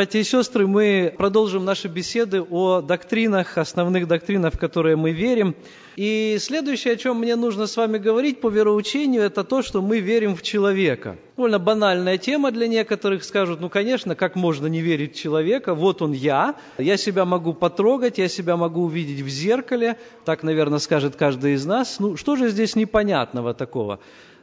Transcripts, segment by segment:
Братья и сестры, мы продолжим наши беседы о доктринах, основных доктринах, в которые мы верим. И следующее, о чем мне нужно с вами говорить по вероучению, это то, что мы верим в человека. Довольно банальная тема для некоторых. Скажут, ну, конечно, как можно не верить в человека? Вот он я, я себя могу потрогать, я себя могу увидеть в зеркале. Так, наверное, скажет каждый из нас. Ну, что же здесь непонятного такого?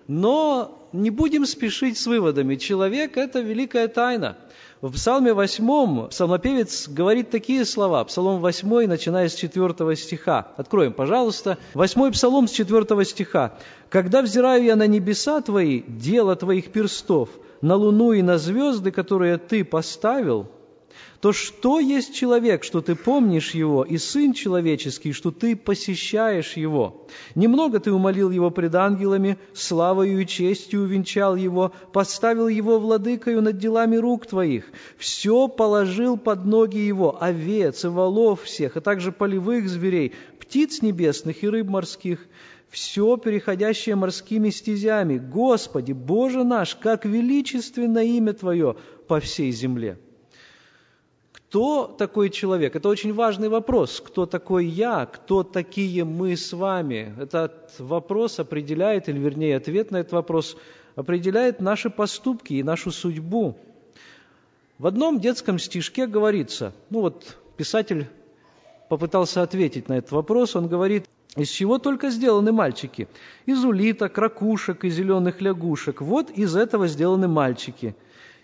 Но не будем спешить с выводами. Человек – это великая тайна – в Псалме 8 псалмопевец говорит такие слова. Псалом 8, начиная с 4 стиха. Откроем, пожалуйста. 8 псалом с 4 стиха. «Когда взираю я на небеса Твои, дело Твоих перстов, на луну и на звезды, которые Ты поставил, то что есть человек, что ты помнишь его, и сын человеческий, что ты посещаешь его? Немного ты умолил его пред ангелами, славою и честью увенчал его, поставил его владыкою над делами рук твоих, все положил под ноги его, овец и волов всех, а также полевых зверей, птиц небесных и рыб морских, все переходящее морскими стезями. Господи, Боже наш, как величественно имя Твое по всей земле!» Кто такой человек? Это очень важный вопрос. Кто такой я? Кто такие мы с вами? Этот вопрос определяет, или вернее ответ на этот вопрос, определяет наши поступки и нашу судьбу. В одном детском стишке говорится, ну вот писатель попытался ответить на этот вопрос, он говорит, из чего только сделаны мальчики? Из улиток, ракушек и зеленых лягушек. Вот из этого сделаны мальчики.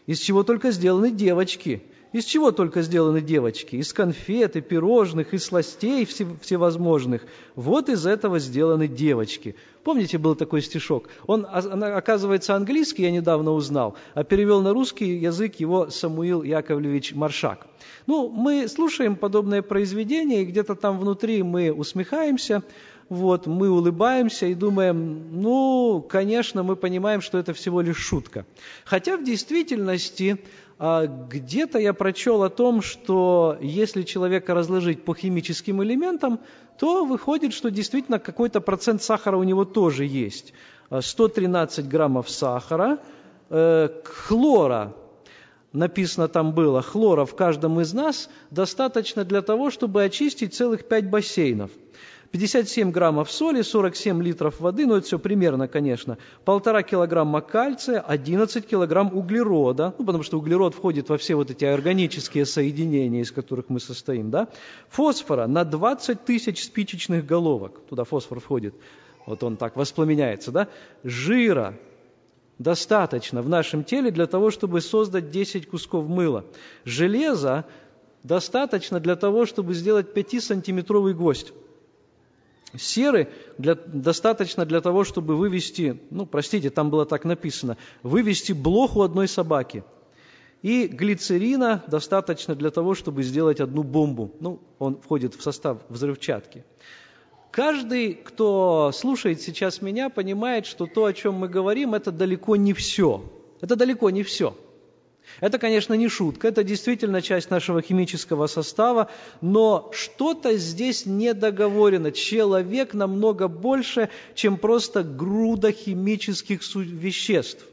Из чего только сделаны девочки? Из чего только сделаны девочки? Из конфет и пирожных, из сластей всевозможных. Вот из этого сделаны девочки. Помните, был такой стишок? Он, оказывается, английский, я недавно узнал, а перевел на русский язык его Самуил Яковлевич Маршак. Ну, мы слушаем подобное произведение, и где-то там внутри мы усмехаемся, вот, мы улыбаемся и думаем, ну, конечно, мы понимаем, что это всего лишь шутка. Хотя в действительности а где-то я прочел о том, что если человека разложить по химическим элементам, то выходит, что действительно какой-то процент сахара у него тоже есть. 113 граммов сахара, э, хлора, написано там было, хлора в каждом из нас достаточно для того, чтобы очистить целых пять бассейнов – 57 граммов соли, 47 литров воды, ну это все примерно, конечно, полтора килограмма кальция, 11 килограмм углерода, ну потому что углерод входит во все вот эти органические соединения, из которых мы состоим, да, фосфора на 20 тысяч спичечных головок, туда фосфор входит, вот он так воспламеняется, да, жира достаточно в нашем теле для того, чтобы создать 10 кусков мыла, железа достаточно для того, чтобы сделать 5-сантиметровый гвоздь. Серы для, достаточно для того, чтобы вывести, ну, простите, там было так написано, вывести блоху одной собаки. И глицерина достаточно для того, чтобы сделать одну бомбу. Ну, он входит в состав взрывчатки. Каждый, кто слушает сейчас меня, понимает, что то, о чем мы говорим, это далеко не все. Это далеко не все. Это, конечно, не шутка, это действительно часть нашего химического состава, но что-то здесь недоговорено. Человек намного больше, чем просто груда химических веществ.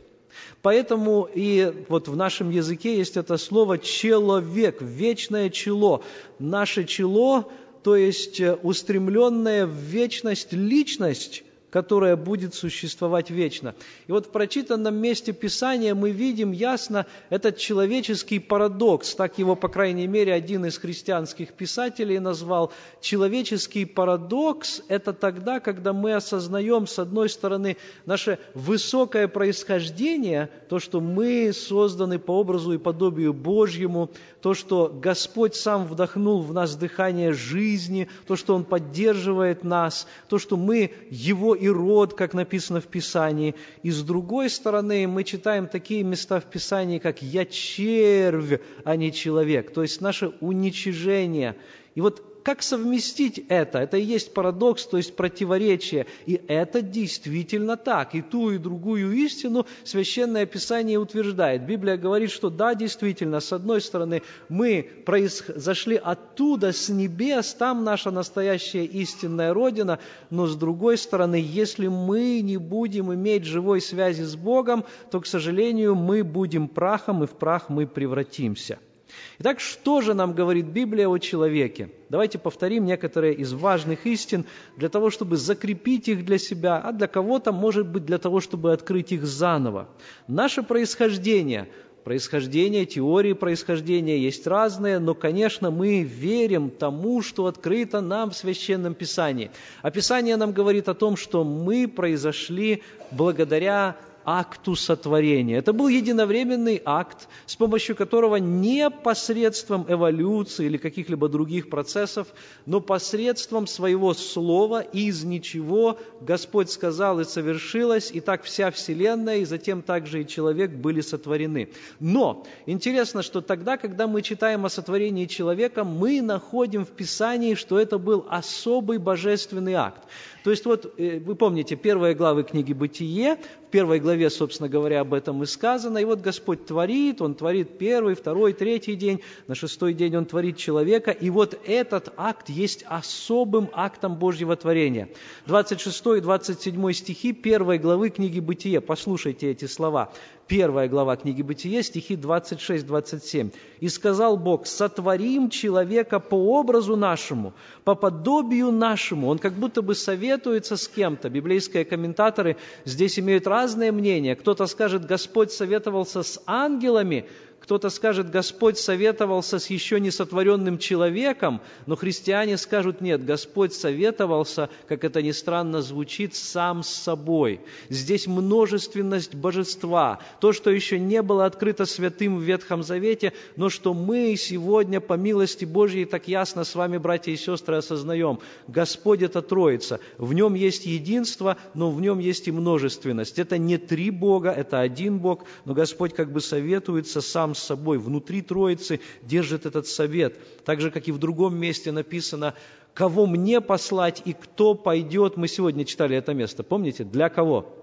Поэтому и вот в нашем языке есть это слово «человек», «вечное чело». Наше чело, то есть э, устремленная в вечность личность, которая будет существовать вечно. И вот в прочитанном месте Писания мы видим ясно этот человеческий парадокс, так его, по крайней мере, один из христианских писателей назвал. Человеческий парадокс – это тогда, когда мы осознаем, с одной стороны, наше высокое происхождение, то, что мы созданы по образу и подобию Божьему, то, что Господь сам вдохнул в нас дыхание жизни, то, что Он поддерживает нас, то, что мы Его и род, как написано в Писании. И с другой стороны, мы читаем такие места в Писании, как «я червь, а не человек», то есть наше уничижение. И вот как совместить это? Это и есть парадокс, то есть противоречие. И это действительно так. И ту, и другую истину Священное Писание утверждает. Библия говорит, что да, действительно, с одной стороны, мы произошли оттуда, с небес, там наша настоящая истинная Родина, но с другой стороны, если мы не будем иметь живой связи с Богом, то, к сожалению, мы будем прахом, и в прах мы превратимся – Итак, что же нам говорит Библия о человеке? Давайте повторим некоторые из важных истин для того, чтобы закрепить их для себя, а для кого-то, может быть, для того, чтобы открыть их заново. Наше происхождение, происхождение, теории происхождения есть разные, но, конечно, мы верим тому, что открыто нам в Священном Писании. А Писание нам говорит о том, что мы произошли благодаря акту сотворения. Это был единовременный акт, с помощью которого не посредством эволюции или каких-либо других процессов, но посредством своего слова из ничего Господь сказал и совершилось, и так вся Вселенная, и затем также и человек были сотворены. Но интересно, что тогда, когда мы читаем о сотворении человека, мы находим в Писании, что это был особый божественный акт. То есть вот э, вы помните, первая глава книги «Бытие», в первой главе, собственно говоря, об этом и сказано. И вот Господь творит, Он творит первый, второй, третий день, на шестой день Он творит человека. И вот этот акт есть особым актом Божьего творения. 26 и 27 стихи первой главы книги «Бытие». Послушайте эти слова первая глава книги Бытие, стихи 26-27. «И сказал Бог, сотворим человека по образу нашему, по подобию нашему». Он как будто бы советуется с кем-то. Библейские комментаторы здесь имеют разные мнения. Кто-то скажет, Господь советовался с ангелами, кто-то скажет, Господь советовался с еще не сотворенным человеком, но христиане скажут, нет, Господь советовался, как это ни странно звучит, сам с собой. Здесь множественность божества, то, что еще не было открыто святым в Ветхом Завете, но что мы сегодня по милости Божьей так ясно с вами, братья и сестры, осознаем. Господь – это Троица. В Нем есть единство, но в Нем есть и множественность. Это не три Бога, это один Бог, но Господь как бы советуется сам с собой, внутри Троицы держит этот совет. Так же, как и в другом месте написано, кого мне послать и кто пойдет. Мы сегодня читали это место, помните? Для кого?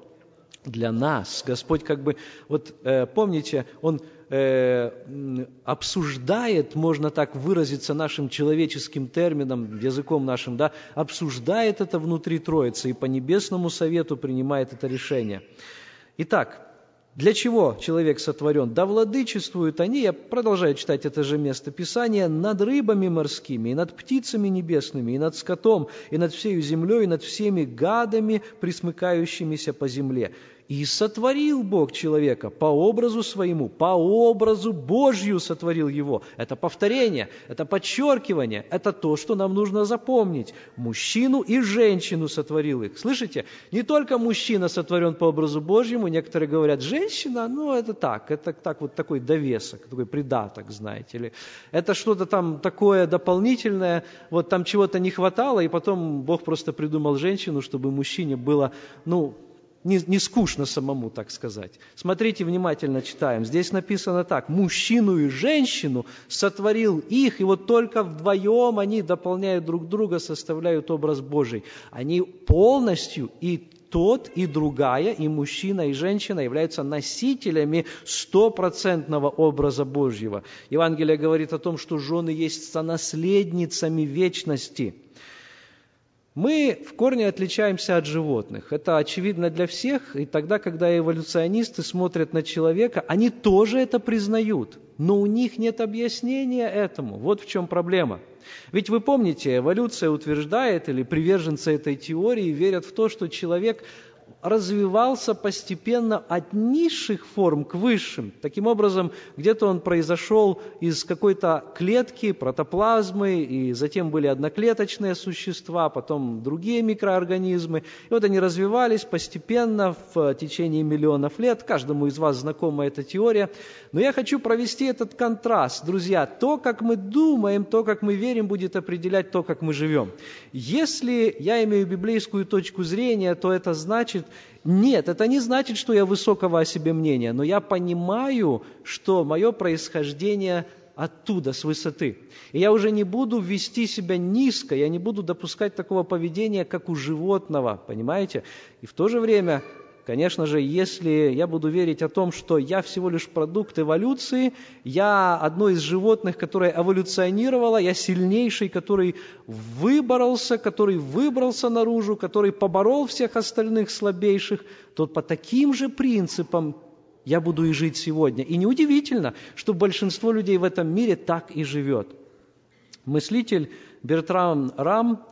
Для нас. Господь как бы, вот э, помните, Он э, обсуждает, можно так выразиться нашим человеческим термином, языком нашим, да, обсуждает это внутри Троицы и по небесному совету принимает это решение. Итак, для чего человек сотворен? Да владычествуют они, я продолжаю читать это же место Писания, над рыбами морскими, и над птицами небесными, и над скотом, и над всею землей, и над всеми гадами, присмыкающимися по земле. И сотворил Бог человека по образу своему, по образу Божью сотворил его. Это повторение, это подчеркивание, это то, что нам нужно запомнить. Мужчину и женщину сотворил их. Слышите? Не только мужчина сотворен по образу Божьему, некоторые говорят, женщина, ну это так, это так вот такой довесок, такой придаток, знаете ли. Это что-то там такое дополнительное, вот там чего-то не хватало, и потом Бог просто придумал женщину, чтобы мужчине было, ну, не, не скучно самому, так сказать. Смотрите, внимательно читаем. Здесь написано так. Мужчину и женщину сотворил их, и вот только вдвоем они дополняют друг друга, составляют образ Божий. Они полностью и тот, и другая, и мужчина, и женщина являются носителями стопроцентного образа Божьего. Евангелие говорит о том, что жены есть сонаследницами вечности – мы в корне отличаемся от животных. Это очевидно для всех, и тогда, когда эволюционисты смотрят на человека, они тоже это признают, но у них нет объяснения этому. Вот в чем проблема. Ведь вы помните, эволюция утверждает, или приверженцы этой теории верят в то, что человек развивался постепенно от низших форм к высшим. Таким образом, где-то он произошел из какой-то клетки, протоплазмы, и затем были одноклеточные существа, потом другие микроорганизмы. И вот они развивались постепенно в течение миллионов лет. Каждому из вас знакома эта теория. Но я хочу провести этот контраст. Друзья, то, как мы думаем, то, как мы верим, будет определять то, как мы живем. Если я имею библейскую точку зрения, то это значит, нет, это не значит, что я высокого о себе мнения, но я понимаю, что мое происхождение оттуда, с высоты. И я уже не буду вести себя низко, я не буду допускать такого поведения, как у животного, понимаете? И в то же время Конечно же, если я буду верить о том, что я всего лишь продукт эволюции, я одно из животных, которое эволюционировало, я сильнейший, который выборолся, который выбрался наружу, который поборол всех остальных слабейших, то по таким же принципам я буду и жить сегодня. И неудивительно, что большинство людей в этом мире так и живет. Мыслитель Бертрам Рам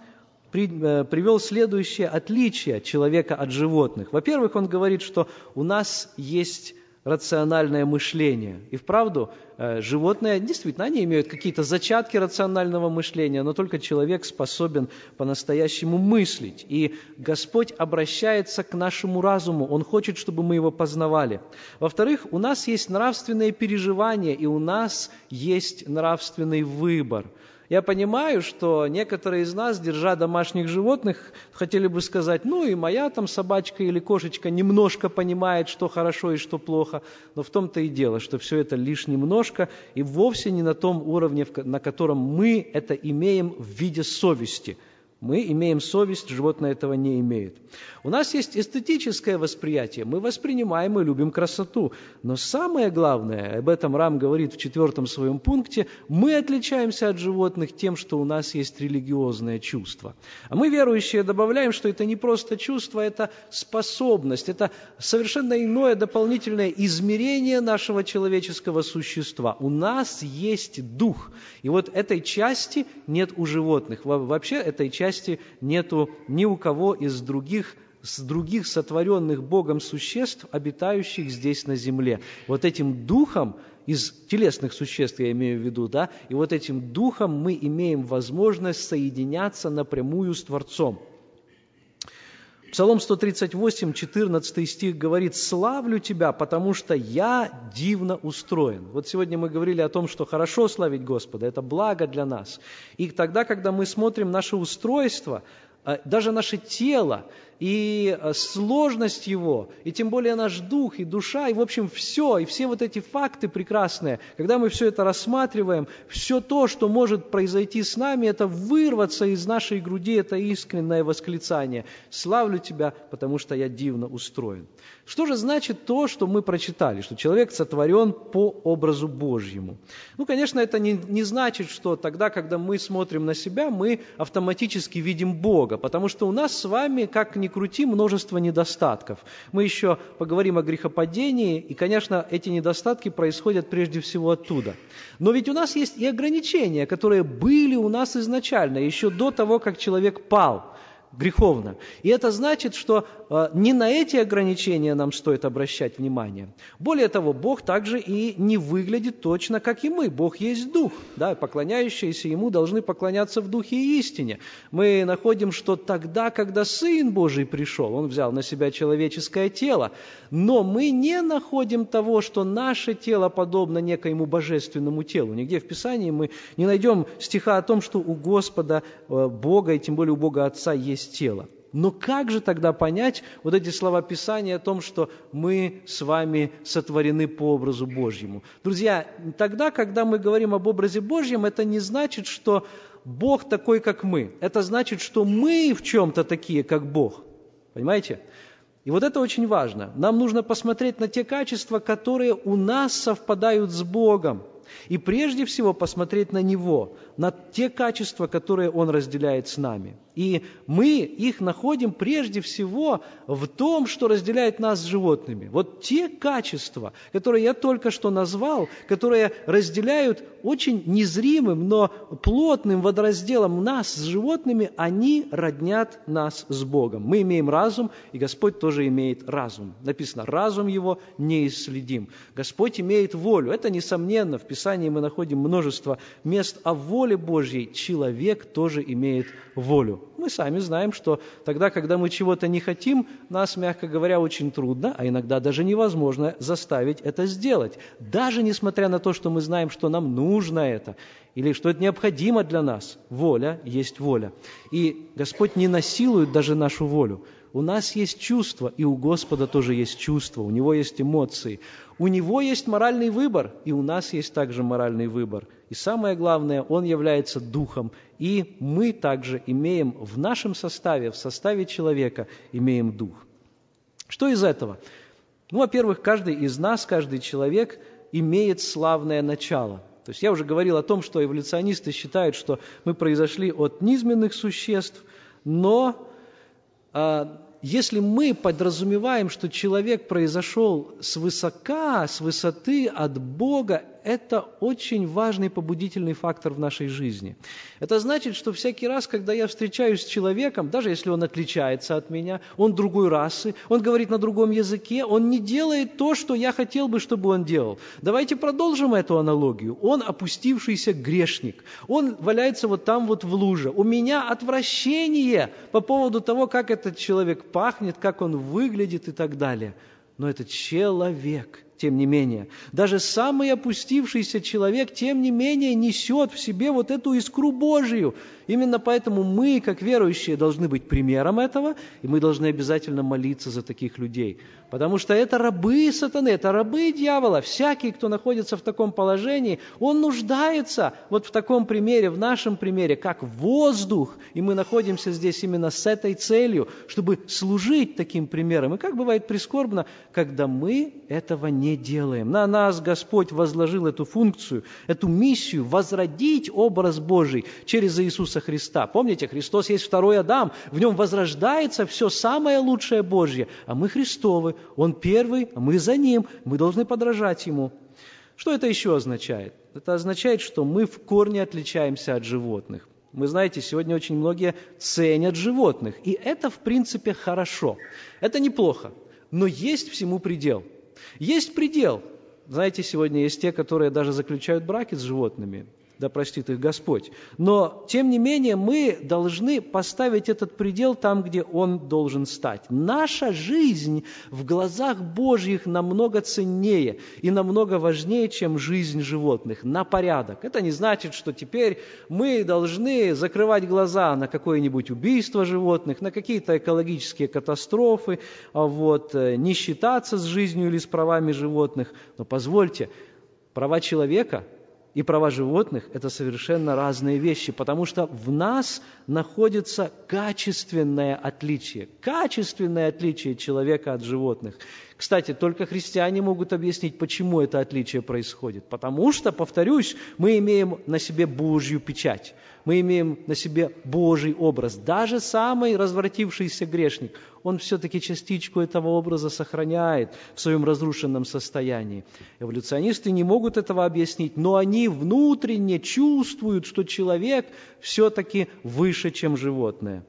э, привел следующее отличие человека от животных. Во-первых, он говорит, что у нас есть рациональное мышление. И вправду, э, животные, действительно, они имеют какие-то зачатки рационального мышления, но только человек способен по-настоящему мыслить. И Господь обращается к нашему разуму, Он хочет, чтобы мы его познавали. Во-вторых, у нас есть нравственные переживания, и у нас есть нравственный выбор – я понимаю, что некоторые из нас, держа домашних животных, хотели бы сказать, ну и моя там собачка или кошечка немножко понимает, что хорошо и что плохо, но в том-то и дело, что все это лишь немножко и вовсе не на том уровне, на котором мы это имеем в виде совести – мы имеем совесть, животное этого не имеет. У нас есть эстетическое восприятие. Мы воспринимаем и любим красоту. Но самое главное, об этом Рам говорит в четвертом своем пункте, мы отличаемся от животных тем, что у нас есть религиозное чувство. А мы, верующие, добавляем, что это не просто чувство, это способность, это совершенно иное дополнительное измерение нашего человеческого существа. У нас есть дух. И вот этой части нет у животных. Вообще этой части части нету ни у кого из других с других сотворенных Богом существ, обитающих здесь на земле. Вот этим духом, из телесных существ я имею в виду, да, и вот этим духом мы имеем возможность соединяться напрямую с Творцом. Псалом 138, 14 стих говорит, «Славлю Тебя, потому что я дивно устроен». Вот сегодня мы говорили о том, что хорошо славить Господа, это благо для нас. И тогда, когда мы смотрим наше устройство, а, даже наше тело, и э, сложность его, и тем более наш дух, и душа, и в общем все, и все вот эти факты прекрасные, когда мы все это рассматриваем, все то, что может произойти с нами, это вырваться из нашей груди, это искреннее восклицание. «Славлю Тебя, потому что я дивно устроен». Что же значит то, что мы прочитали, что человек сотворен по образу Божьему? Ну, конечно, это не, не значит, что тогда, когда мы смотрим на себя, мы автоматически видим Бога, потому что у нас с вами, как ни крути, множество недостатков. Мы еще поговорим о грехопадении, и, конечно, эти недостатки происходят прежде всего оттуда. Но ведь у нас есть и ограничения, которые были у нас изначально, еще до того, как человек пал греховно. И это значит, что э, не на эти ограничения нам стоит обращать внимание. Более того, Бог также и не выглядит точно, как и мы. Бог есть Дух. Да, поклоняющиеся Ему должны поклоняться в Духе и истине. Мы находим, что тогда, когда Сын Божий пришел, Он взял на себя человеческое тело, но мы не находим того, что наше тело подобно некоему божественному телу. Нигде в Писании мы не найдем стиха о том, что у Господа э, Бога, и тем более у Бога Отца, есть тела. Но как же тогда понять вот эти слова Писания о том, что мы с вами сотворены по образу Божьему? Друзья, тогда, когда мы говорим об образе Божьем, это не значит, что Бог такой, как мы. Это значит, что мы в чем-то такие, как Бог. Понимаете? И вот это очень важно. Нам нужно посмотреть на те качества, которые у нас совпадают с Богом. И прежде всего посмотреть на Него, на те качества, которые Он разделяет с нами. И мы их находим прежде всего в том, что разделяет нас с животными. Вот те качества, которые я только что назвал, которые разделяют очень незримым, но плотным водоразделом нас с животными, они роднят нас с Богом. Мы имеем разум, и Господь тоже имеет разум. Написано, разум его неисследим. Господь имеет волю. Это несомненно. В Писании мы находим множество мест о воле Божьей. Человек тоже имеет волю. Мы сами знаем, что тогда, когда мы чего-то не хотим, нас, мягко говоря, очень трудно, а иногда даже невозможно заставить это сделать. Даже несмотря на то, что мы знаем, что нам нужно это, или что это необходимо для нас. Воля есть воля. И Господь не насилует даже нашу волю. У нас есть чувства, и у Господа тоже есть чувства, у Него есть эмоции. У Него есть моральный выбор, и у нас есть также моральный выбор. И самое главное, Он является Духом, и мы также имеем в нашем составе, в составе человека, имеем Дух. Что из этого? Ну, во-первых, каждый из нас, каждый человек имеет славное начало. То есть я уже говорил о том, что эволюционисты считают, что мы произошли от низменных существ, но а, если мы подразумеваем, что человек произошел с высока, с высоты от Бога, это очень важный побудительный фактор в нашей жизни. Это значит, что всякий раз, когда я встречаюсь с человеком, даже если он отличается от меня, он другой расы, он говорит на другом языке, он не делает то, что я хотел бы, чтобы он делал. Давайте продолжим эту аналогию. Он опустившийся грешник. Он валяется вот там вот в луже. У меня отвращение по поводу того, как этот человек пахнет, как он выглядит и так далее. Но это человек – тем не менее. Даже самый опустившийся человек, тем не менее, несет в себе вот эту искру Божию. Именно поэтому мы, как верующие, должны быть примером этого, и мы должны обязательно молиться за таких людей. Потому что это рабы сатаны, это рабы дьявола. Всякий, кто находится в таком положении, он нуждается вот в таком примере, в нашем примере, как воздух. И мы находимся здесь именно с этой целью, чтобы служить таким примером. И как бывает прискорбно, когда мы этого не делаем. На нас Господь возложил эту функцию, эту миссию возродить образ Божий через Иисуса Христа. Помните, Христос есть второй Адам, в нем возрождается все самое лучшее Божье, а мы Христовы, Он первый, а мы за Ним, мы должны подражать Ему. Что это еще означает? Это означает, что мы в корне отличаемся от животных. Вы знаете, сегодня очень многие ценят животных, и это в принципе хорошо. Это неплохо, но есть всему предел – есть предел. Знаете, сегодня есть те, которые даже заключают браки с животными да простит их Господь. Но, тем не менее, мы должны поставить этот предел там, где он должен стать. Наша жизнь в глазах Божьих намного ценнее и намного важнее, чем жизнь животных, на порядок. Это не значит, что теперь мы должны закрывать глаза на какое-нибудь убийство животных, на какие-то экологические катастрофы, а вот, э, не считаться с жизнью или с правами животных. Но позвольте, права человека – и права животных – это совершенно разные вещи, потому что в нас находится качественное отличие, качественное отличие человека от животных. Кстати, только христиане могут объяснить, почему это отличие происходит. Потому что, повторюсь, мы имеем на себе Божью печать, мы имеем на себе Божий образ. Даже самый развратившийся грешник, он все-таки частичку этого образа сохраняет в своем разрушенном состоянии. Эволюционисты не могут этого объяснить, но они внутренне чувствуют, что человек все-таки выше, чем животное.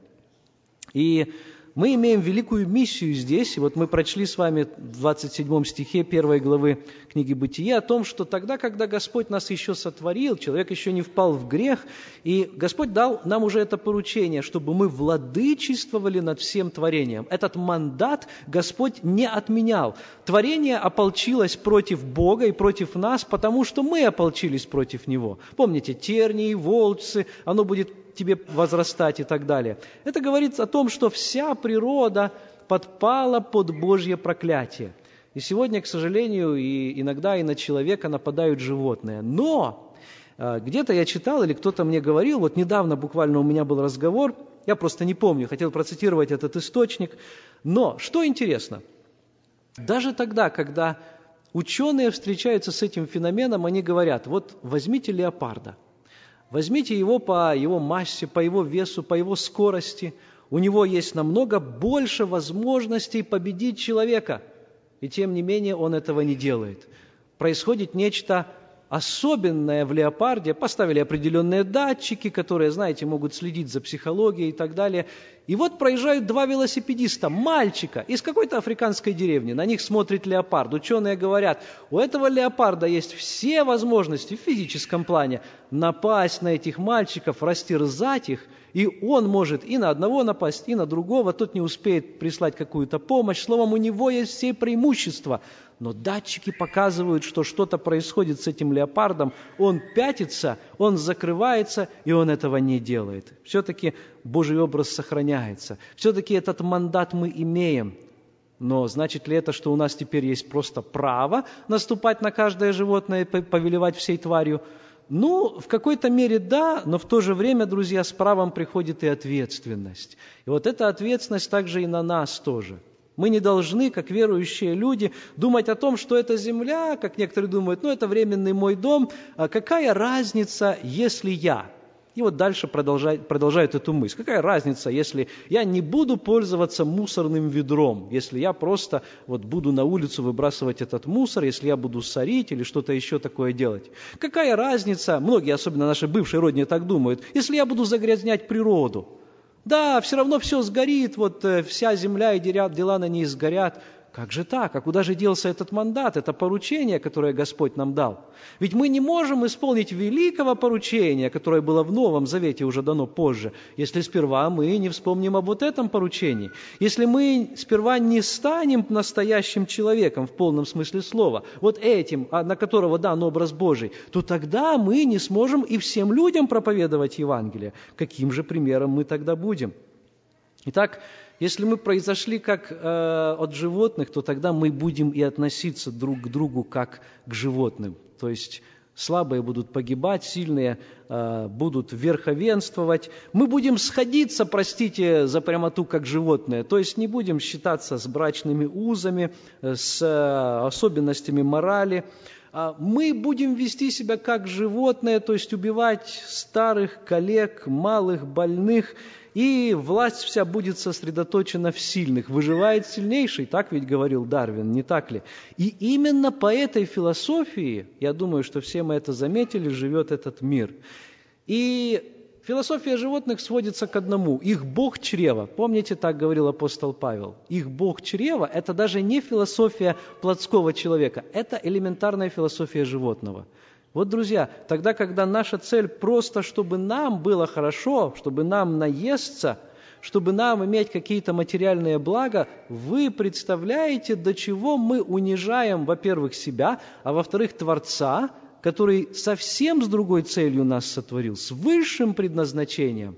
И мы имеем великую миссию здесь, вот мы прочли с вами в 27 стихе 1 главы книги Бытия о том, что тогда, когда Господь нас еще сотворил, человек еще не впал в грех, и Господь дал нам уже это поручение, чтобы мы владычествовали над всем творением. Этот мандат Господь не отменял. Творение ополчилось против Бога и против нас, потому что мы ополчились против Него. Помните, тернии, волчцы, оно будет тебе возрастать и так далее. Это говорит о том, что вся природа подпала под Божье проклятие. И сегодня, к сожалению, и иногда и на человека нападают животные. Но э, где-то я читал или кто-то мне говорил, вот недавно буквально у меня был разговор, я просто не помню, хотел процитировать этот источник. Но что интересно, даже тогда, когда ученые встречаются с этим феноменом, они говорят, вот возьмите леопарда – Возьмите его по его массе, по его весу, по его скорости. У него есть намного больше возможностей победить человека. И тем не менее он этого не делает. Происходит нечто особенное в леопарде. Поставили определенные датчики, которые, знаете, могут следить за психологией и так далее. И вот проезжают два велосипедиста, мальчика из какой-то африканской деревни. На них смотрит леопард. Ученые говорят, у этого леопарда есть все возможности в физическом плане напасть на этих мальчиков, растерзать их, и он может и на одного напасть, и на другого, тот не успеет прислать какую-то помощь. Словом, у него есть все преимущества. Но датчики показывают, что что-то происходит с этим леопардом. Он пятится, он закрывается, и он этого не делает. Все-таки Божий образ сохраняется. Все-таки этот мандат мы имеем. Но значит ли это, что у нас теперь есть просто право наступать на каждое животное и повелевать всей тварью? Ну, в какой-то мере да, но в то же время, друзья, с правом приходит и ответственность. И вот эта ответственность также и на нас тоже. Мы не должны, как верующие люди, думать о том, что эта земля, как некоторые думают, ну это временный мой дом, а какая разница, если я? И вот дальше продолжает, продолжает эту мысль. Какая разница, если я не буду пользоваться мусорным ведром, если я просто вот буду на улицу выбрасывать этот мусор, если я буду сорить или что-то еще такое делать? Какая разница, многие, особенно наши бывшие родни, так думают, если я буду загрязнять природу? Да, все равно все сгорит, вот э, вся земля и дела на ней сгорят. Как же так? А куда же делся этот мандат, это поручение, которое Господь нам дал? Ведь мы не можем исполнить великого поручения, которое было в Новом Завете уже дано позже, если сперва мы не вспомним об вот этом поручении. Если мы сперва не станем настоящим человеком в полном смысле слова, вот этим, а, на которого дан образ Божий, то тогда мы не сможем и всем людям проповедовать Евангелие. Каким же примером мы тогда будем? Итак, если мы произошли как э, от животных, то тогда мы будем и относиться друг к другу как к животным. То есть слабые будут погибать, сильные э, будут верховенствовать. Мы будем сходиться, простите за прямоту, как животные. То есть не будем считаться с брачными узами, э, с э, особенностями морали. А мы будем вести себя как животные, то есть убивать старых коллег, малых, больных – и власть вся будет сосредоточена в сильных. Выживает сильнейший, так ведь говорил Дарвин, не так ли? И именно по этой философии, я думаю, что все мы это заметили, живет этот мир. И Философия животных сводится к одному. Их Бог чрева. Помните, так говорил апостол Павел? Их Бог чрева – это даже не философия плотского человека, это элементарная философия животного – вот, друзья, тогда, когда наша цель просто, чтобы нам было хорошо, чтобы нам наесться, чтобы нам иметь какие-то материальные блага, вы представляете, до чего мы унижаем, во-первых, себя, а во-вторых, Творца, который совсем с другой целью нас сотворил, с высшим предназначением.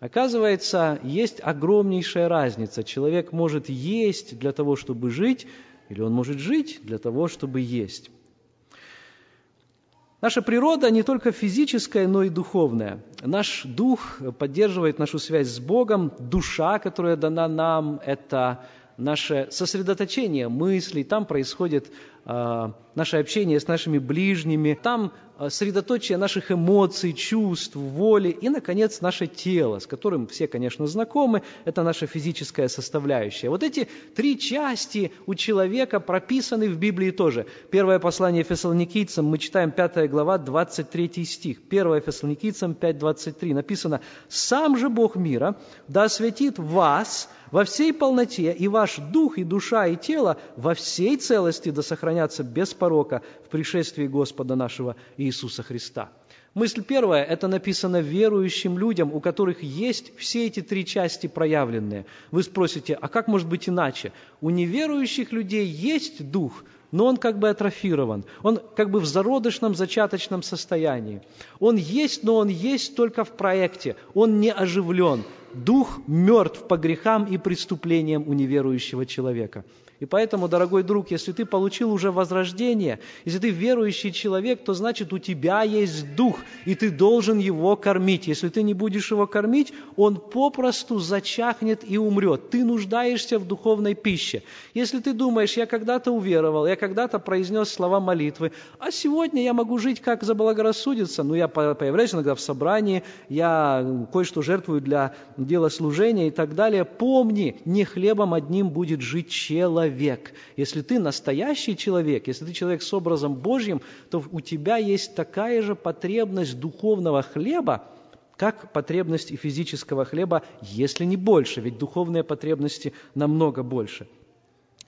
Оказывается, есть огромнейшая разница. Человек может есть для того, чтобы жить, или он может жить для того, чтобы есть. Наша природа не только физическая, но и духовная. Наш дух поддерживает нашу связь с Богом. Душа, которая дана нам, это наше сосредоточение мыслей, там происходит наше общение с нашими ближними, там э, средоточие наших эмоций, чувств, воли и, наконец, наше тело, с которым все, конечно, знакомы, это наша физическая составляющая. Вот эти три части у человека прописаны в Библии тоже. Первое послание Фессалоникийцам, мы читаем 5 глава, 23 стих. Первое Фессалоникийцам 5.23 написано «Сам же Бог мира да осветит вас во всей полноте, и ваш дух, и душа, и тело во всей целости да сохранятся без порока в пришествии Господа нашего Иисуса Христа». Мысль первая – это написано верующим людям, у которых есть все эти три части проявленные. Вы спросите, а как может быть иначе? У неверующих людей есть дух, но он как бы атрофирован, он как бы в зародышном, зачаточном состоянии. Он есть, но он есть только в проекте, он не оживлен. Дух мертв по грехам и преступлениям у неверующего человека. И поэтому, дорогой друг, если ты получил уже возрождение, если ты верующий человек, то значит у тебя есть дух, и ты должен его кормить. Если ты не будешь его кормить, он попросту зачахнет и умрет. Ты нуждаешься в духовной пище. Если ты думаешь, я когда-то уверовал, я когда-то произнес слова молитвы, а сегодня я могу жить как заблагорассудится, ну я появляюсь иногда в собрании, я кое-что жертвую для дела служения и так далее, помни, не хлебом одним будет жить человек человек. Если ты настоящий человек, если ты человек с образом Божьим, то у тебя есть такая же потребность духовного хлеба, как потребность и физического хлеба, если не больше, ведь духовные потребности намного больше.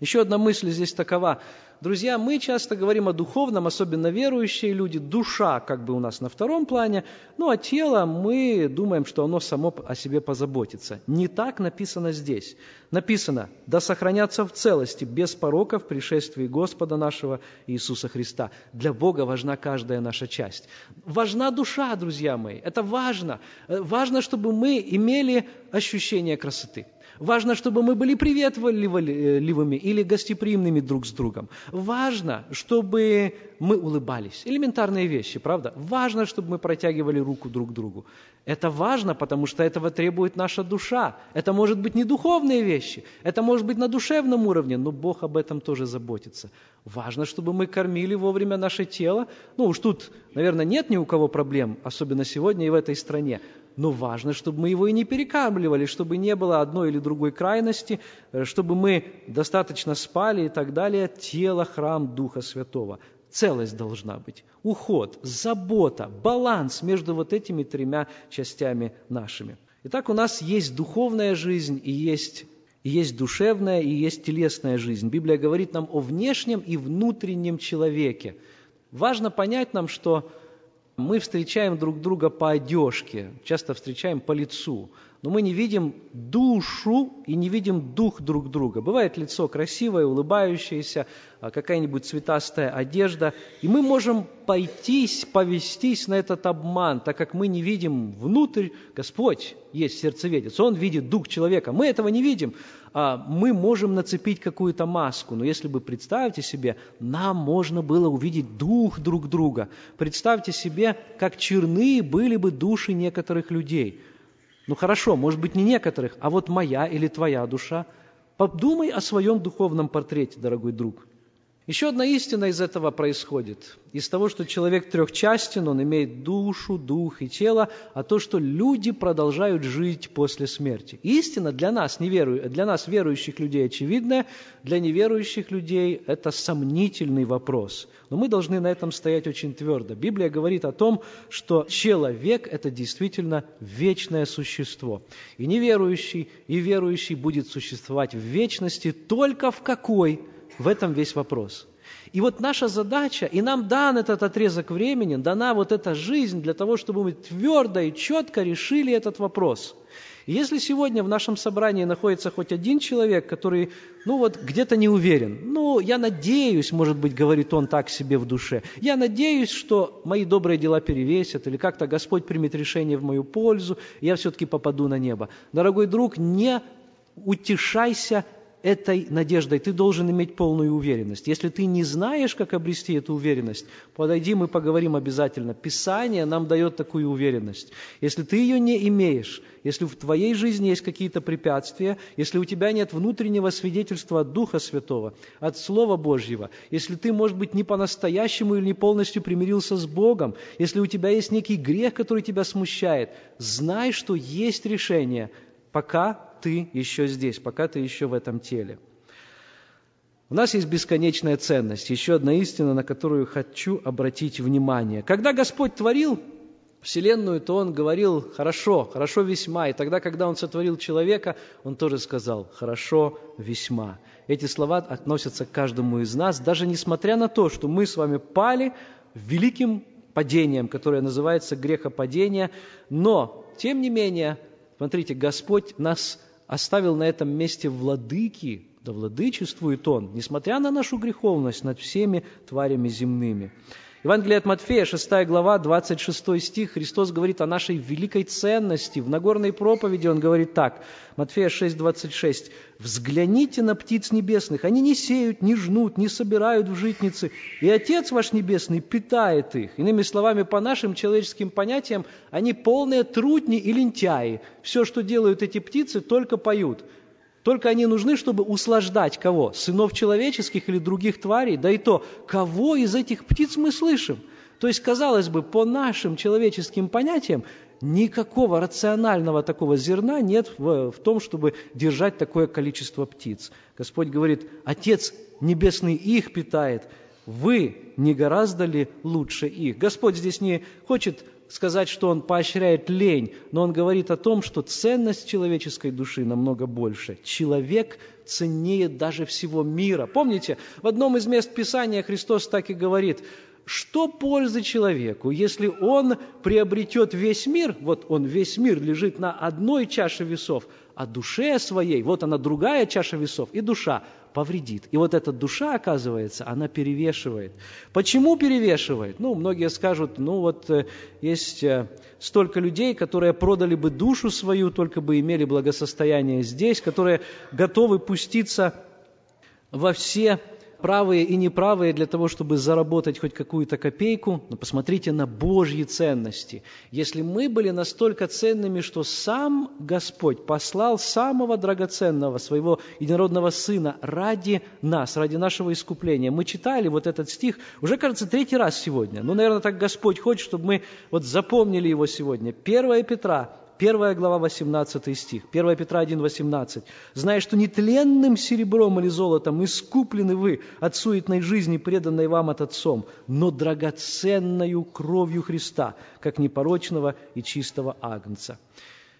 Еще одна мысль здесь такова. Друзья, мы часто говорим о духовном, особенно верующие люди. Душа как бы у нас на втором плане, ну а тело мы думаем, что оно само о себе позаботится. Не так написано здесь. Написано, да сохранятся в целости, без пороков пришествии Господа нашего Иисуса Христа. Для Бога важна каждая наша часть. Важна душа, друзья мои, это важно. Э, важно, чтобы мы имели ощущение красоты. Важно, чтобы мы были приветливыми или гостеприимными друг с другом. Важно, чтобы мы улыбались. Элементарные вещи, правда? Важно, чтобы мы протягивали руку друг другу. Это важно, потому что этого требует наша душа. Это может быть не духовные вещи, это может быть на душевном уровне, но Бог об этом тоже заботится. Важно, чтобы мы кормили вовремя наше тело. Ну уж тут, наверное, нет ни у кого проблем, особенно сегодня и в этой стране. Но важно, чтобы мы его и не перекармливали, чтобы не было одной или другой крайности, э, чтобы мы достаточно спали и так далее. Тело – храм Духа Святого. Целость должна быть, уход, забота, баланс между вот этими тремя частями нашими. Итак, у нас есть духовная жизнь и есть, и есть душевная, и есть телесная жизнь. Библия говорит нам о внешнем и внутреннем человеке. Важно понять нам, что мы встречаем друг друга по одежке, часто встречаем по лицу, но мы не видим душу и не видим дух друг друга. Бывает лицо красивое, улыбающееся, а, какая-нибудь цветастая одежда, и мы можем пойтись, повестись на этот обман, так как мы не видим внутрь. Господь есть сердцеведец, Он видит дух человека. Мы этого не видим, мы можем нацепить какую-то маску. Но если бы, представьте себе, нам можно было увидеть дух друг друга. Представьте себе, как черные были бы души некоторых людей. Ну хорошо, может быть не некоторых, а вот моя или твоя душа. Подумай о своем духовном портрете, дорогой друг. Еще одна истина из этого происходит. Из того, что человек трехчастен, он имеет душу, дух и тело, а то, что люди продолжают жить после смерти. Истина для нас, неверу... для нас верующих людей, очевидная, для неверующих людей это сомнительный вопрос. Но мы должны на этом стоять очень твердо. Библия говорит о том, что человек – это действительно вечное существо. И неверующий, и верующий будет существовать в вечности только в какой – в этом весь вопрос. И вот наша задача, и нам дан этот отрезок времени, дана вот эта жизнь для того, чтобы мы твердо и четко решили этот вопрос. Если сегодня в нашем собрании находится хоть один человек, который, ну вот, где-то не уверен, ну, я надеюсь, может быть, говорит он так себе в душе, я надеюсь, что мои добрые дела перевесят, или как-то Господь примет решение в мою пользу, я все-таки попаду на небо. Дорогой друг, не утешайся этой надеждой ты должен иметь полную уверенность. Если ты не знаешь, как обрести эту уверенность, подойди, мы поговорим обязательно. Писание нам дает такую уверенность. Если ты ее не имеешь, если в твоей жизни есть какие-то препятствия, если у тебя нет внутреннего свидетельства от Духа Святого, от Слова Божьего, если ты, может быть, не по-настоящему или не полностью примирился с Богом, если у тебя есть некий грех, который тебя смущает, знай, что есть решение, пока ты еще здесь, пока ты еще в этом теле. У нас есть бесконечная ценность. Еще одна истина, на которую хочу обратить внимание. Когда Господь творил Вселенную, то Он говорил «хорошо, хорошо весьма». И тогда, когда Он сотворил человека, Он тоже сказал «хорошо весьма». Эти слова относятся к каждому из нас, даже несмотря на то, что мы с вами пали великим падением, которое называется грехопадение, но, тем не менее, смотрите, Господь нас оставил на этом месте владыки, да владычествует Он, несмотря на нашу греховность над всеми тварями земными. Евангелие от Матфея, 6 глава, 26 стих, Христос говорит о нашей великой ценности. В Нагорной проповеди Он говорит так, Матфея 6, 26, «Взгляните на птиц небесных, они не сеют, не жнут, не собирают в житницы, и Отец ваш Небесный питает их». Иными словами, по нашим человеческим понятиям, они полные трутни и лентяи. Все, что делают эти птицы, только поют – только они нужны, чтобы услаждать кого? Сынов человеческих или других тварей? Да и то, кого из этих птиц мы слышим? То есть, казалось бы, по нашим человеческим понятиям, никакого рационального такого зерна нет в, в том, чтобы держать такое количество птиц. Господь говорит, Отец Небесный их питает, вы не гораздо ли лучше их? Господь здесь не хочет сказать, что он поощряет лень, но он говорит о том, что ценность человеческой души намного больше. Человек ценнее даже всего мира. Помните, в одном из мест Писания Христос так и говорит, что пользы человеку, если он приобретет весь мир, вот он весь мир лежит на одной чаше весов, а душе своей, вот она другая чаша весов, и душа повредит. И вот эта душа, оказывается, она перевешивает. Почему перевешивает? Ну, многие скажут, ну вот э, есть э, столько людей, которые продали бы душу свою, только бы имели благосостояние здесь, которые готовы пуститься во все правые и неправые для того, чтобы заработать хоть какую-то копейку, но посмотрите на Божьи ценности. Если мы были настолько ценными, что сам Господь послал самого драгоценного своего единородного Сына ради нас, ради нашего искупления. Мы читали вот этот стих уже, кажется, третий раз сегодня. Ну, наверное, так Господь хочет, чтобы мы вот запомнили его сегодня. 1 Петра, 1 глава, 18 стих, 1 Петра 1, 18. «Зная, что нетленным серебром или золотом искуплены вы от суетной жизни, преданной вам от Отцом, но драгоценною кровью Христа, как непорочного и чистого агнца».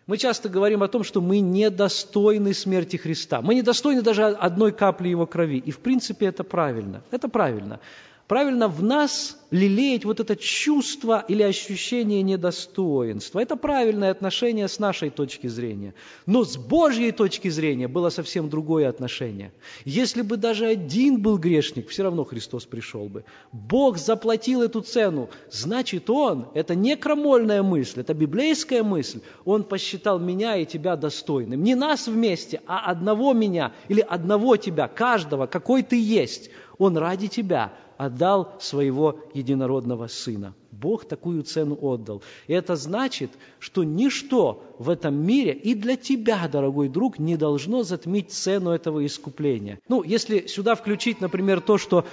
Мы часто говорим о том, что мы недостойны смерти Христа. Мы недостойны даже одной капли Его крови. И в принципе это правильно. Это правильно. Правильно в нас лелеять вот это чувство или ощущение недостоинства. Это правильное отношение с нашей точки зрения. Но с Божьей точки зрения было совсем другое отношение. Если бы даже один был грешник, все равно Христос пришел бы. Бог заплатил эту цену. Значит, Он, это не крамольная мысль, это библейская мысль. Он посчитал меня и тебя достойным. Не нас вместе, а одного меня или одного тебя, каждого, какой ты есть. Он ради тебя отдал своего единородного Сына. Бог такую цену отдал. И это значит, что ничто в этом мире и для тебя, дорогой друг, не должно затмить цену этого искупления. Ну, если сюда включить, например, то, что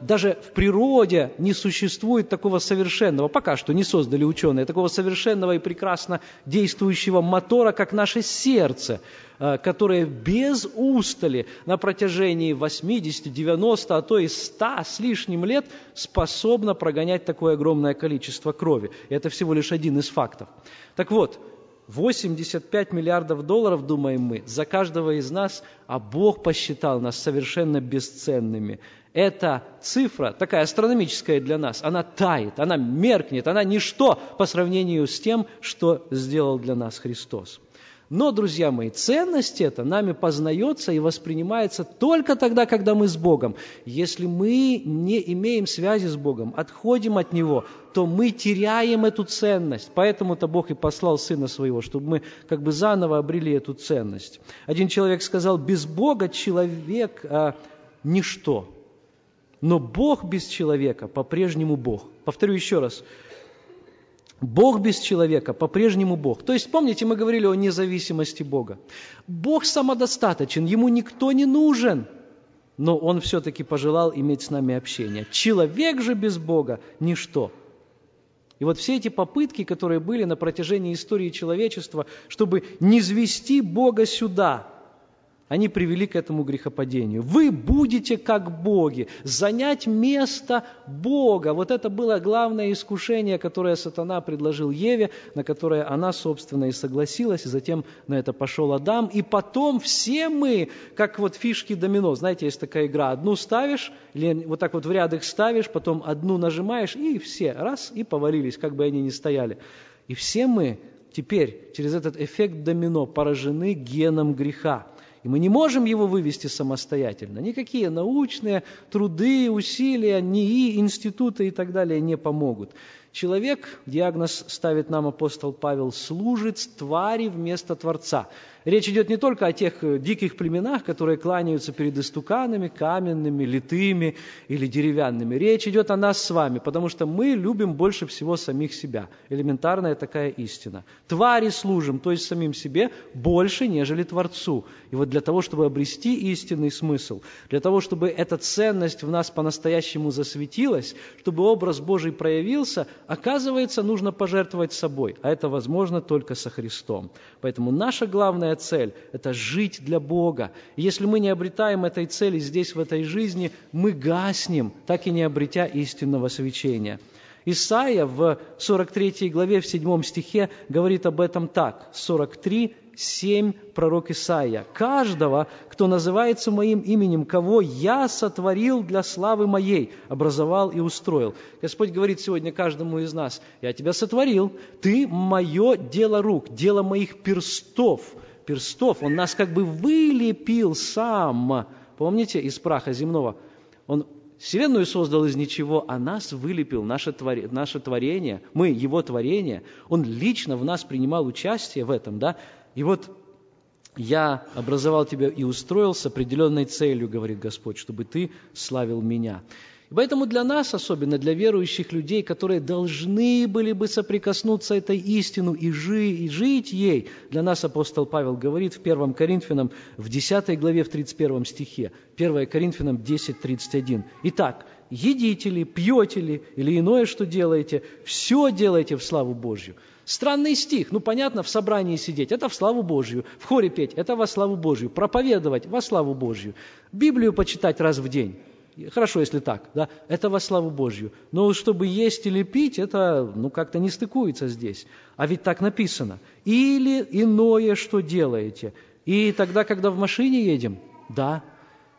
даже в природе не существует такого совершенного, пока что не создали ученые, такого совершенного и прекрасно действующего мотора, как наше сердце, э, которое без устали на протяжении 80, 90, а то и 100 с лишним лет способно прогонять такое огромное количество крови. И это всего лишь один из фактов. Так вот, 85 миллиардов долларов, думаем мы, за каждого из нас, а Бог посчитал нас совершенно бесценными эта цифра, такая астрономическая для нас, она тает, она меркнет, она ничто по сравнению с тем, что сделал для нас Христос. Но, друзья мои, ценность эта нами познается и воспринимается только тогда, когда мы с Богом. Если мы не имеем связи с Богом, отходим от Него, то мы теряем эту ценность. Поэтому-то Бог и послал Сына Своего, чтобы мы как бы заново обрели эту ценность. Один человек сказал, без Бога человек а, – ничто. Но Бог без человека по-прежнему Бог. Повторю еще раз. Бог без человека по-прежнему Бог. То есть, помните, мы говорили о независимости Бога. Бог самодостаточен, Ему никто не нужен, но Он все-таки пожелал иметь с нами общение. Человек же без Бога – ничто. И вот все эти попытки, которые были на протяжении истории человечества, чтобы не звести Бога сюда, они привели к этому грехопадению. Вы будете как боги, занять место Бога. Вот это было главное искушение, которое сатана предложил Еве, на которое она, собственно, и согласилась, и затем на это пошел Адам. И потом все мы, как вот фишки домино, знаете, есть такая игра, одну ставишь, или вот так вот в ряд их ставишь, потом одну нажимаешь, и все, раз, и повалились, как бы они ни стояли. И все мы теперь через этот эффект домино поражены геном греха. И мы не можем его вывести самостоятельно. Никакие научные труды, усилия, НИИ, институты и так далее не помогут. Человек, диагноз ставит нам апостол Павел, служит твари вместо Творца. Речь идет не только о тех э, диких племенах, которые кланяются перед истуканами, каменными, литыми или деревянными. Речь идет о нас с вами, потому что мы любим больше всего самих себя. Элементарная такая истина. Твари служим, то есть самим себе, больше, нежели Творцу. И вот для того, чтобы обрести истинный смысл, для того, чтобы эта ценность в нас по-настоящему засветилась, чтобы образ Божий проявился, оказывается, нужно пожертвовать собой. А это возможно только со Христом. Поэтому наша главная цель – это жить для Бога. И если мы не обретаем этой цели здесь, в этой жизни, мы гаснем, так и не обретя истинного свечения. Исаия в 43 главе, в 7 стихе говорит об этом так. 43, 7, пророк Исаия. «Каждого, кто называется моим именем, кого я сотворил для славы моей, образовал и устроил». Господь говорит сегодня каждому из нас, «Я тебя сотворил, ты мое дело рук, дело моих перстов, перстов, Он нас как бы вылепил сам, помните, из праха земного. Он Вселенную создал из ничего, а нас вылепил, наше, твор... наше творение, мы Его творение. Он лично в нас принимал участие в этом, да? И вот я образовал тебя и устроил с определенной целью, говорит Господь, чтобы ты славил меня. И поэтому для нас, особенно для верующих людей, которые должны были бы соприкоснуться этой истину и, жи, и жить ей, для нас апостол Павел говорит в 1 Коринфянам в 10 главе в 31 стихе, 1 Коринфянам 10, 31. Итак, едите ли, пьете ли или иное, что делаете, все делайте в славу Божью. Странный стих, ну понятно, в собрании сидеть, это в славу Божью, в хоре петь, это во славу Божью, проповедовать во славу Божью, Библию почитать раз в день, Хорошо, если так, да, это во славу Божью. Но чтобы есть или пить, это ну, как-то не стыкуется здесь. А ведь так написано. Или иное, что делаете. И тогда, когда в машине едем, да.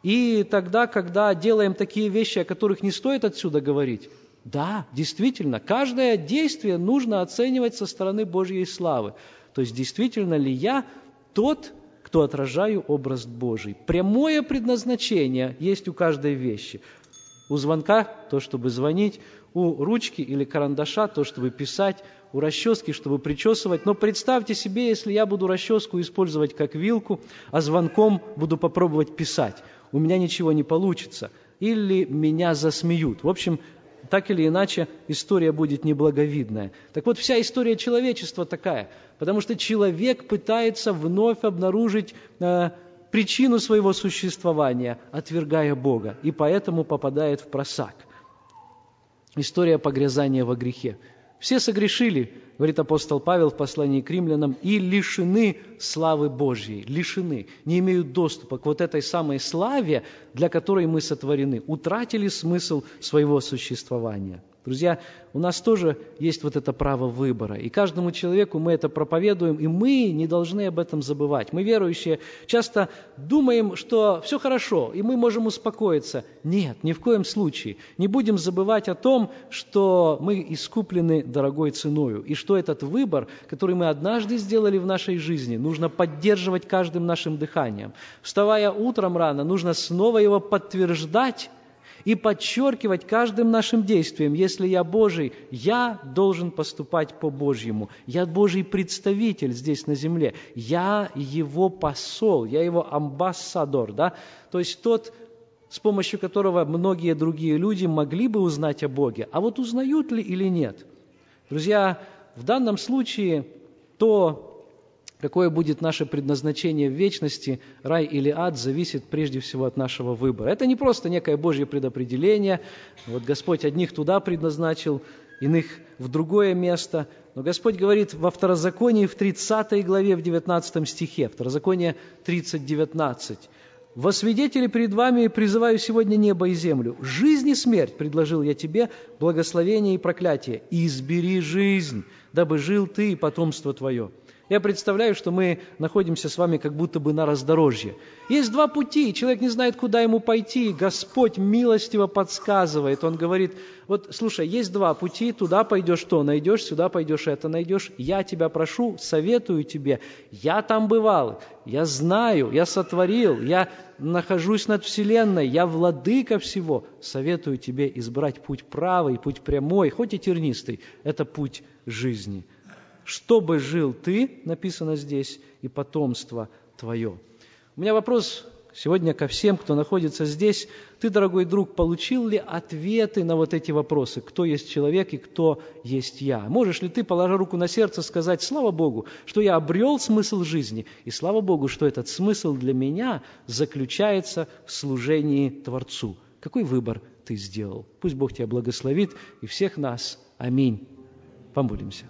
И тогда, когда делаем такие вещи, о которых не стоит отсюда говорить, да, действительно, каждое действие нужно оценивать со стороны Божьей славы. То есть, действительно ли я тот, кто отражаю образ Божий. Прямое предназначение есть у каждой вещи. У звонка – то, чтобы звонить, у ручки или карандаша – то, чтобы писать, у расчески, чтобы причесывать. Но представьте себе, если я буду расческу использовать как вилку, а звонком буду попробовать писать. У меня ничего не получится. Или меня засмеют. В общем, так или иначе история будет неблаговидная. Так вот, вся история человечества такая, потому что человек пытается вновь обнаружить э, причину своего существования, отвергая Бога, и поэтому попадает в просак. История погрязания во грехе. Все согрешили, говорит апостол Павел в послании к римлянам, и лишены славы Божьей, лишены, не имеют доступа к вот этой самой славе, для которой мы сотворены, утратили смысл своего существования – Друзья, у нас тоже есть вот это право выбора. И каждому человеку мы это проповедуем, и мы не должны об этом забывать. Мы, верующие, часто думаем, что все хорошо, и мы можем успокоиться. Нет, ни в коем случае. Не будем забывать о том, что мы искуплены дорогой ценою, и что этот выбор, который мы однажды сделали в нашей жизни, нужно поддерживать каждым нашим дыханием. Вставая утром рано, нужно снова его подтверждать, и подчеркивать каждым нашим действием, если я Божий, я должен поступать по-божьему. Я Божий представитель здесь на земле. Я его посол, я его амбассадор. Да? То есть тот, с помощью которого многие другие люди могли бы узнать о Боге. А вот узнают ли или нет? Друзья, в данном случае то, Какое будет наше предназначение в вечности, рай или ад, зависит прежде всего от нашего выбора. Это не просто некое Божье предопределение. Вот Господь одних туда предназначил, иных в другое место. Но Господь говорит во Второзаконии в 30 главе, в 19 стихе, Второзаконие 30, 19. «Во свидетели перед вами призываю сегодня небо и землю. Жизнь и смерть предложил я тебе, благословение и проклятие. Избери жизнь, дабы жил ты и потомство твое». Я представляю, что мы находимся с вами как будто бы на раздорожье. Есть два пути, человек не знает, куда ему пойти. Господь милостиво подсказывает. Он говорит, вот слушай, есть два пути, туда пойдешь то найдешь, сюда пойдешь это найдешь. Я тебя прошу, советую тебе. Я там бывал, я знаю, я сотворил, я нахожусь над Вселенной, я владыка всего. Советую тебе избрать путь правый, путь прямой, хоть и тернистый. Это путь жизни – чтобы жил ты, написано здесь, и потомство твое. У меня вопрос сегодня ко всем, кто находится здесь. Ты, дорогой друг, получил ли ответы на вот эти вопросы? Кто есть человек и кто есть я? Можешь ли ты, положа руку на сердце, сказать, слава Богу, что я обрел смысл жизни, и слава Богу, что этот смысл для меня заключается в служении Творцу? Какой выбор ты сделал? Пусть Бог тебя благословит и всех нас. Аминь. Помолимся.